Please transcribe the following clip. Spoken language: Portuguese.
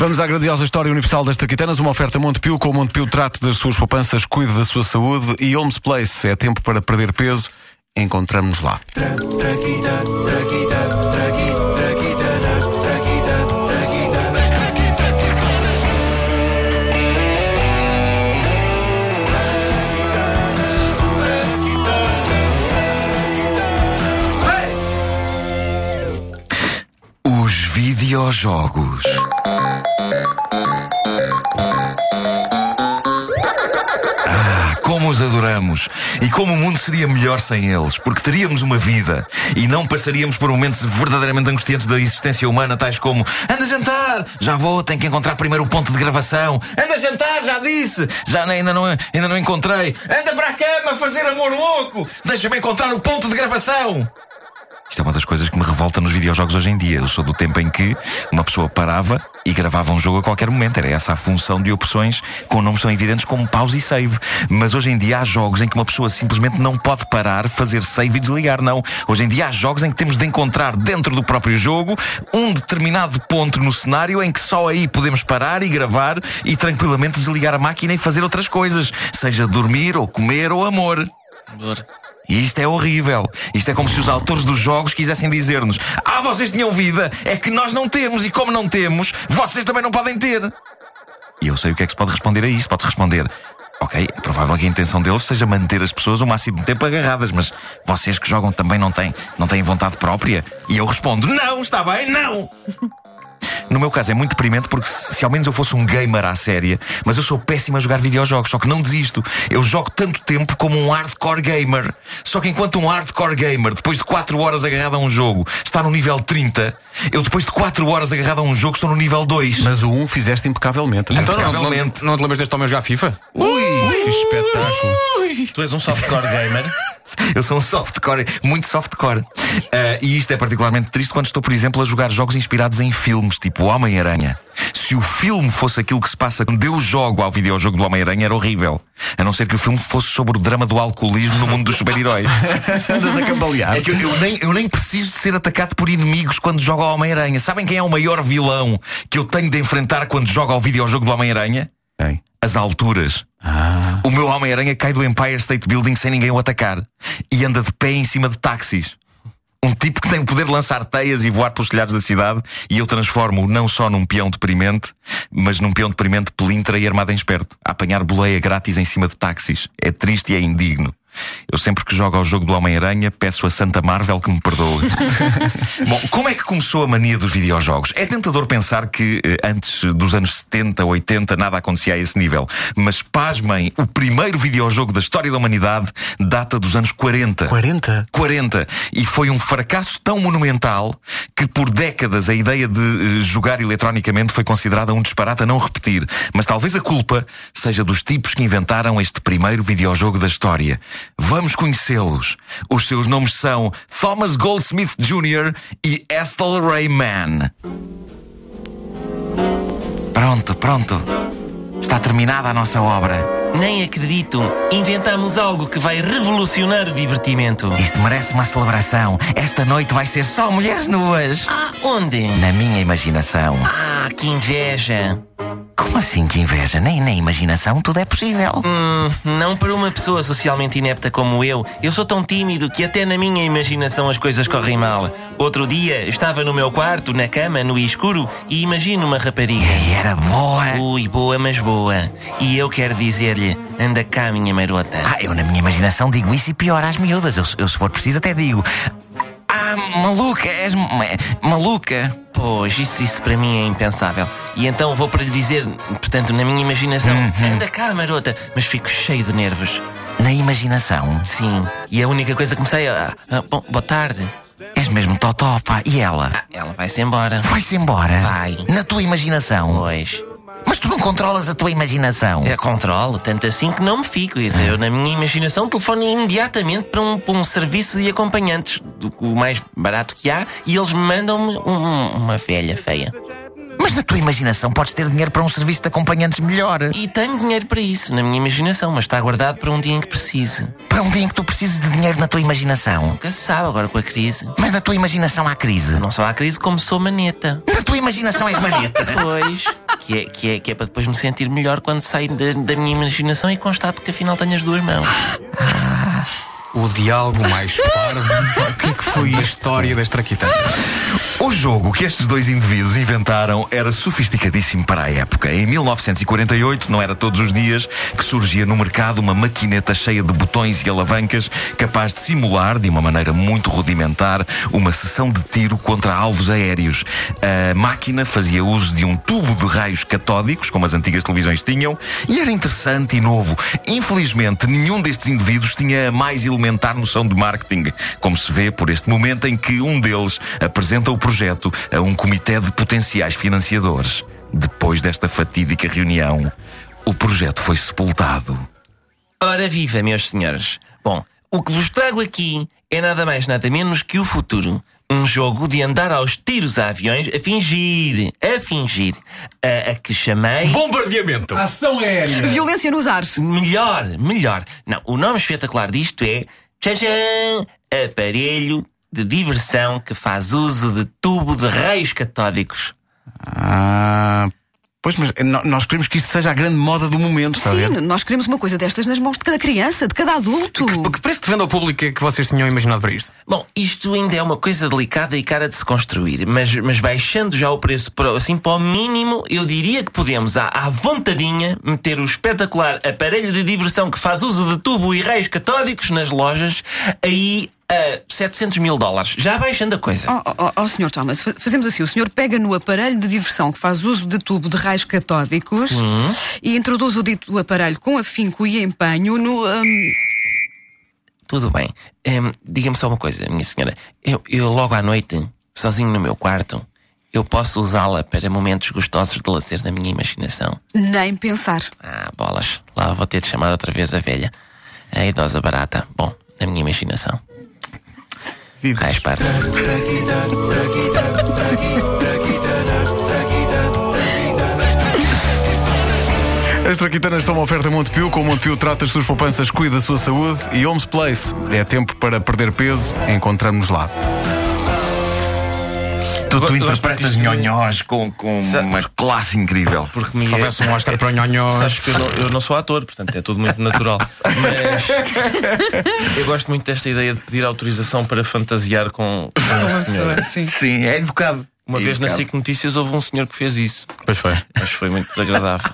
Vamos à grandiosa história universal das Traquitanas, uma oferta Montepio, com o Montepio trate das suas poupanças, cuide da sua saúde e Homes Place, é tempo para perder peso, encontramos-nos lá. Os videojogos. Ah, como os adoramos! E como o mundo seria melhor sem eles, porque teríamos uma vida e não passaríamos por momentos verdadeiramente angustiantes da existência humana, tais como anda a jantar, já vou, tenho que encontrar primeiro o ponto de gravação, anda a jantar, já disse, já ainda não, ainda não encontrei, anda para a cama fazer amor louco, deixa-me encontrar o ponto de gravação. Isto é uma das coisas que me revolta nos videojogos hoje em dia. Eu sou do tempo em que uma pessoa parava e gravava um jogo a qualquer momento. Era essa a função de opções com nomes tão evidentes como pause e save. Mas hoje em dia há jogos em que uma pessoa simplesmente não pode parar, fazer save e desligar. Não. Hoje em dia há jogos em que temos de encontrar dentro do próprio jogo um determinado ponto no cenário em que só aí podemos parar e gravar e tranquilamente desligar a máquina e fazer outras coisas. Seja dormir ou comer ou amor. Dor. E isto é horrível. Isto é como se os autores dos jogos quisessem dizer-nos: Ah, vocês tinham vida, é que nós não temos, e como não temos, vocês também não podem ter. E eu sei o que é que se pode responder a isto. Pode responder: Ok, é provável que a intenção deles seja manter as pessoas o máximo de tempo agarradas, mas vocês que jogam também não têm, não têm vontade própria? E eu respondo: Não, está bem, não! No meu caso é muito deprimente porque se, se ao menos eu fosse um gamer à séria, mas eu sou péssimo a jogar videojogos, só que não desisto. Eu jogo tanto tempo como um hardcore gamer. Só que enquanto um hardcore gamer, depois de 4 horas agarrado a um jogo, está no nível 30, eu depois de 4 horas agarrado a um jogo estou no nível 2. Mas o 1 fizeste impecavelmente. Então não, Impecavelmente. não, não te lembras deste homem a jogar FIFA? Ui, que espetáculo. Tu és um softcore gamer. Eu sou um softcore, muito softcore. Ah, e isto é particularmente triste quando estou, por exemplo, a jogar jogos inspirados em filmes, tipo Homem-Aranha. Se o filme fosse aquilo que se passa quando eu jogo ao videojogo do Homem-Aranha, era horrível. A não ser que o filme fosse sobre o drama do alcoolismo no mundo dos super-heróis. Andas a cambalear. É que eu, eu nem, eu nem preciso de ser atacado por inimigos quando jogo ao Homem-Aranha. Sabem quem é o maior vilão que eu tenho de enfrentar quando jogo ao videojogo do Homem-Aranha? As alturas. Ah. O meu Homem-Aranha cai do Empire State Building sem ninguém o atacar e anda de pé em cima de táxis. Um tipo que tem o poder de lançar teias e voar pelos telhados da cidade e eu transformo-o não só num peão deprimente, mas num peão deprimente pelintra e armado em esperto, a apanhar boleia grátis em cima de táxis. É triste e é indigno. Eu sempre que jogo ao jogo do Homem-Aranha peço a Santa Marvel que me perdoe. Bom, como é que começou a mania dos videojogos? É tentador pensar que eh, antes dos anos 70, 80 nada acontecia a esse nível. Mas pasmem, o primeiro videojogo da história da humanidade data dos anos 40. 40? 40. E foi um fracasso tão monumental que por décadas a ideia de eh, jogar eletronicamente foi considerada um disparate a não repetir. Mas talvez a culpa seja dos tipos que inventaram este primeiro videojogo da história. Vamos conhecê-los. Os seus nomes são Thomas Goldsmith Jr. e Estel Rayman. Pronto, pronto. Está terminada a nossa obra. Nem acredito. Inventamos algo que vai revolucionar o divertimento. Isto merece uma celebração. Esta noite vai ser só mulheres nuas. Ah, onde? Na minha imaginação. Ah, que inveja. Como assim que inveja? Nem na imaginação tudo é possível. Hum, não para uma pessoa socialmente inepta como eu. Eu sou tão tímido que até na minha imaginação as coisas correm mal. Outro dia estava no meu quarto, na cama, no escuro, e imagino uma rapariga. E era boa. Ui, boa, mas boa. E eu quero dizer-lhe: anda cá, minha marota. Ah, eu na minha imaginação digo isso e pior às miúdas. Eu, eu se for preciso até digo. Ah, maluca, és ma- maluca. Pois, isso, isso para mim é impensável. E então vou para lhe dizer, portanto, na minha imaginação: anda cá, marota. Mas fico cheio de nervos. Na imaginação. Sim, e a única coisa que me sei é. ah, bom, boa tarde. És mesmo totó, pá. E ela? Ah, ela vai-se embora. Vai-se embora. Vai. Na tua imaginação. Pois. Mas tu não controlas a tua imaginação. Eu controlo, tanto assim que não me fico. Eu, na minha imaginação, telefono imediatamente para um, para um serviço de acompanhantes, o mais barato que há, e eles mandam-me um- uma velha feia. Mas na tua imaginação podes ter dinheiro para um serviço de acompanhantes melhor. E tenho dinheiro para isso, na minha imaginação, mas está guardado para um dia em que precise. Para um dia em que tu precises de dinheiro na tua imaginação. Nunca se sabe agora com a crise. Mas na tua imaginação há crise. Não só há crise, como sou maneta. Na tua imaginação és maneta. Pois. que é, que, é, que é para depois me sentir melhor quando saio da, da minha imaginação e constato que afinal tenho as duas mãos. O diálogo mais parvo que é que foi isto? história das traquitanas. O jogo que estes dois indivíduos inventaram era sofisticadíssimo para a época. Em 1948, não era todos os dias que surgia no mercado uma maquineta cheia de botões e alavancas capaz de simular, de uma maneira muito rudimentar, uma sessão de tiro contra alvos aéreos. A máquina fazia uso de um tubo de raios catódicos, como as antigas televisões tinham, e era interessante e novo. Infelizmente, nenhum destes indivíduos tinha a mais elementar noção de marketing, como se vê por este momento em que um deles apresenta o projeto a um comitê de potenciais financiadores. Depois desta fatídica reunião, o projeto foi sepultado. Ora viva, meus senhores. Bom, o que vos trago aqui é nada mais nada menos que o futuro. Um jogo de andar aos tiros a aviões a fingir, a fingir, a, a que chamei... Bombardeamento! Ação aérea. Violência nos ares. Melhor, melhor. Não, o nome espetacular disto é tchan, aparelho de diversão que faz uso de tubo de raios catódicos. Ah, pois, mas nós queremos que isto seja a grande moda do momento, está Sim, nós queremos uma coisa destas nas mãos de cada criança, de cada adulto. Que preço de venda ao público é que vocês tinham imaginado para isto? Bom, isto ainda é uma coisa delicada e cara de se construir, mas, mas baixando já o preço para, assim, para o mínimo, eu diria que podemos, à, à vontadinha, meter o espetacular aparelho de diversão que faz uso de tubo e raios catódicos nas lojas aí a 700 mil dólares. Já baixando a coisa. Oh, oh, oh, Sr. Thomas, fa- fazemos assim: o senhor pega no aparelho de diversão que faz uso de tubo de raios catódicos e introduz o dito aparelho com afinco e empenho no. hum, Tudo bem. Hum, Diga-me só uma coisa, minha senhora. Eu, eu logo à noite, sozinho no meu quarto, eu posso usá-la para momentos gostosos de lazer na minha imaginação. nem pensar. Ah, bolas. Lá vou ter de chamar outra vez a velha. A idosa barata. Bom, na minha imaginação. Raios parda. As traquitanas são uma oferta Montepio. Com o Montepio trata as suas poupanças, cuida da sua saúde. E Homes Place. É tempo para perder peso. Encontramos lá. Tu, tu interpretas nhonhós com, com uma classe incrível. Porque me Se houvesse um Oscar para nhonhós. Sabes que eu não, eu não sou ator, portanto é tudo muito natural. Mas eu gosto muito desta ideia de pedir autorização para fantasiar com, com Uma senhora. pessoa, sim. Sim, é educado. Uma É vez na educado. SIC Notícias houve um senhor que fez isso, Pois foi. mas foi muito desagradável.